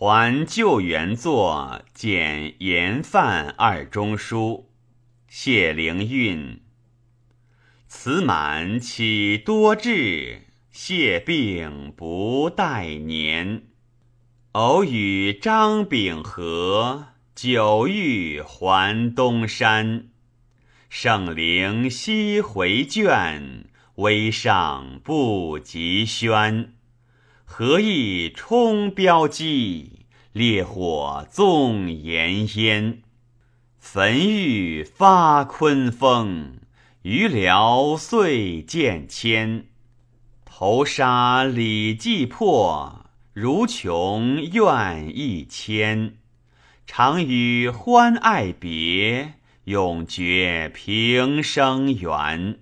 还旧原作简言范二中书，谢灵运。此满岂多志？谢病不待年。偶与张秉和，久欲还东山。圣灵西回卷，微上不及宣。何意冲标机，烈火纵炎烟。焚玉发昆风，余辽遂见迁。头杀李继破，如穷愿一迁。常与欢爱别，永绝平生缘。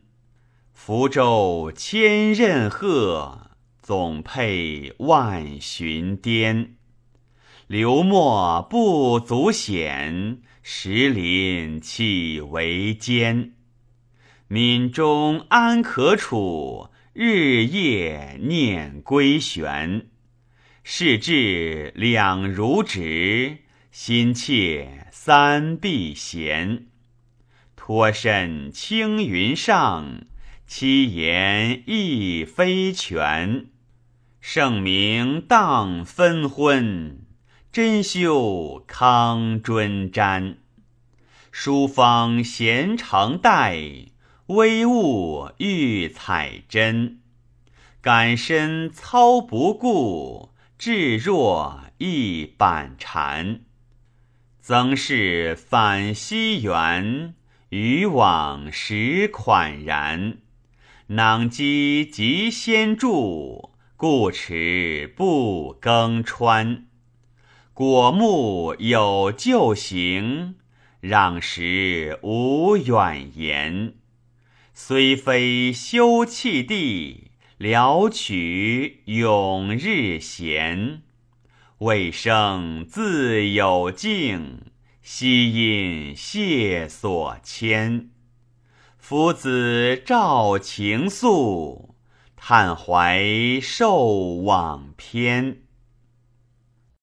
福州千仞鹤。总配万寻巅，流墨不足显，石林岂为坚？闽中安可处？日夜念归旋。事至两如纸，心切三必闲。托身青云上，七言亦非全。圣明当分昏，真修康尊瞻。书方闲成带，微物欲采真。感身操不顾，至若一板蝉。曾是返西园，渔网实款然。囊积即先著。故池不更穿，果木有旧行，让时无远言。虽非休憩地，聊取永日闲。未生自有境，悉因谢所牵。夫子照情愫。汉怀受往篇。